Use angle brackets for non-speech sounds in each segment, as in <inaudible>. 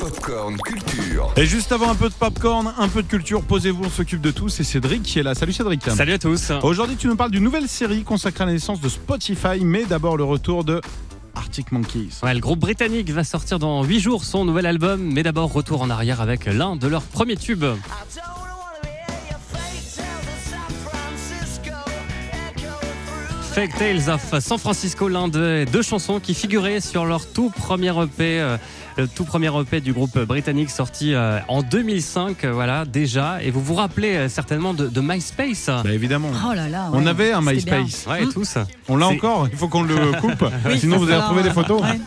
Popcorn Culture. Et juste avant un peu de popcorn, un peu de culture, posez-vous, on s'occupe de tout. C'est Cédric qui est là. Salut Cédric. Salut à tous. Aujourd'hui, tu nous parles d'une nouvelle série consacrée à la naissance de Spotify, mais d'abord le retour de Arctic Monkeys. Ouais, le groupe britannique va sortir dans 8 jours son nouvel album, mais d'abord retour en arrière avec l'un de leurs premiers tubes. Fake Tales of San Francisco, l'un des deux chansons qui figuraient sur leur tout premier EP, euh, le tout premier EP du groupe britannique sorti euh, en 2005, euh, voilà déjà. Et vous vous rappelez euh, certainement de, de MySpace Bah évidemment. Oh là là. On avait un. MySpace. Ouais, tous. On l'a encore Il faut qu'on le <laughs> coupe. Oui, Sinon, vous allez retrouver des photos. Ouais,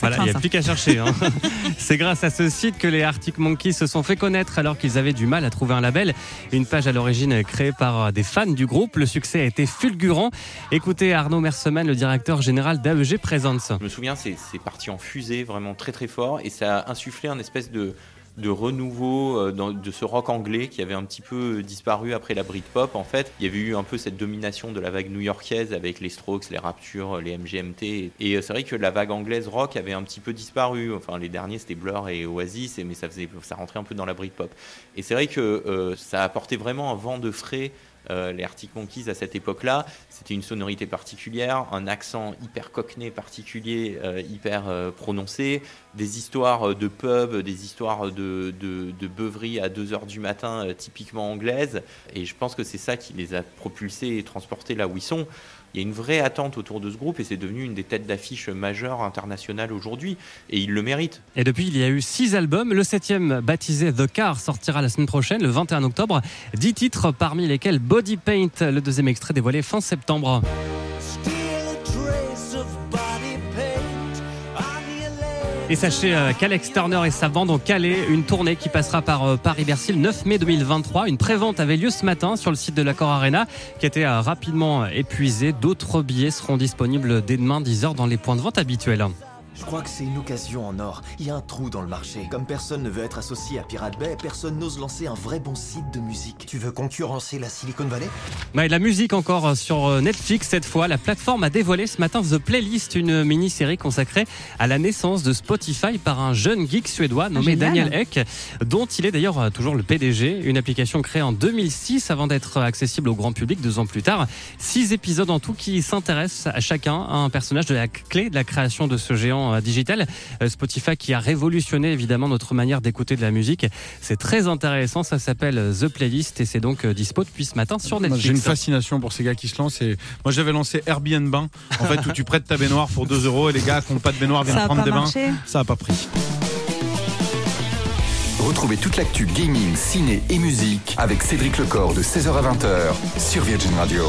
Voilà, il n'y a ça. plus qu'à chercher. hein. <laughs> C'est grâce à ce site que les Arctic Monkeys se sont fait connaître alors qu'ils avaient du mal à trouver un label. Une page à l'origine créée par des fans du groupe. Le succès a été fulgurant. Écoutez Arnaud Merseman, le directeur général d'AEG Presence. Je me souviens, c'est parti en fusée vraiment très très fort et ça a insufflé un espèce de, renouveau euh, de ce rock anglais qui avait un petit peu disparu après la Britpop. En fait, il y avait eu un peu cette domination de la vague new-yorkaise avec les Strokes, les Raptures, les MGMT. Et euh, c'est vrai que la vague anglaise rock avait un petit peu disparu. Enfin, les derniers c'était Blur et Oasis, mais ça rentrait un peu dans la Britpop. Et c'est vrai que euh, ça a apporté vraiment un vent de frais. Euh, les Arctic Monkeys à cette époque-là, c'était une sonorité particulière, un accent hyper cockney particulier, euh, hyper euh, prononcé, des histoires de pub, des histoires de, de, de beuverie à 2h du matin typiquement anglaises. Et je pense que c'est ça qui les a propulsés et transportés là où ils sont. Il y a une vraie attente autour de ce groupe et c'est devenu une des têtes d'affiche majeures internationales aujourd'hui. Et ils le méritent. Et depuis, il y a eu six albums. Le septième, baptisé The Car, sortira la semaine prochaine, le 21 octobre. Dix titres, parmi lesquels Body Paint, le deuxième extrait dévoilé fin septembre. Et sachez euh, qu'Alex Turner et sa bande ont calé une tournée qui passera par euh, Paris-Bercy le 9 mai 2023. Une prévente avait lieu ce matin sur le site de l'Accor Arena qui été euh, rapidement épuisée. D'autres billets seront disponibles dès demain 10h dans les points de vente habituels. Je crois que c'est une occasion en or. Il y a un trou dans le marché. Comme personne ne veut être associé à Pirate Bay, personne n'ose lancer un vrai bon site de musique. Tu veux concurrencer la Silicon Valley? Ouais, la musique encore sur euh, Netflix cette fois. La plateforme a dévoilé ce matin The Playlist, une mini-série consacrée à la naissance de Spotify par un jeune geek suédois nommé génial. Daniel Ek, dont il est d'ailleurs euh, toujours le PDG. Une application créée en 2006 avant d'être accessible au grand public deux ans plus tard. Six épisodes en tout qui s'intéressent à chacun à un personnage de la clé de la création de ce géant euh, digital. Euh, Spotify qui a révolutionné évidemment notre manière d'écouter de la musique. C'est très intéressant. Ça s'appelle The Playlist et c'est donc euh, dispo depuis ce matin sur Netflix. J'ai une fascination pour ces gars qui se lancent. Et moi, j'avais lancé Airbnb, en <laughs> fait, où tu prêtes ta baignoire pour 2 euros et les gars qui n'ont pas de baignoire viennent prendre des bains. Ça a pas pris. Retrouvez toute l'actu gaming, ciné et musique avec Cédric Lecor de 16h à 20h sur Virgin Radio.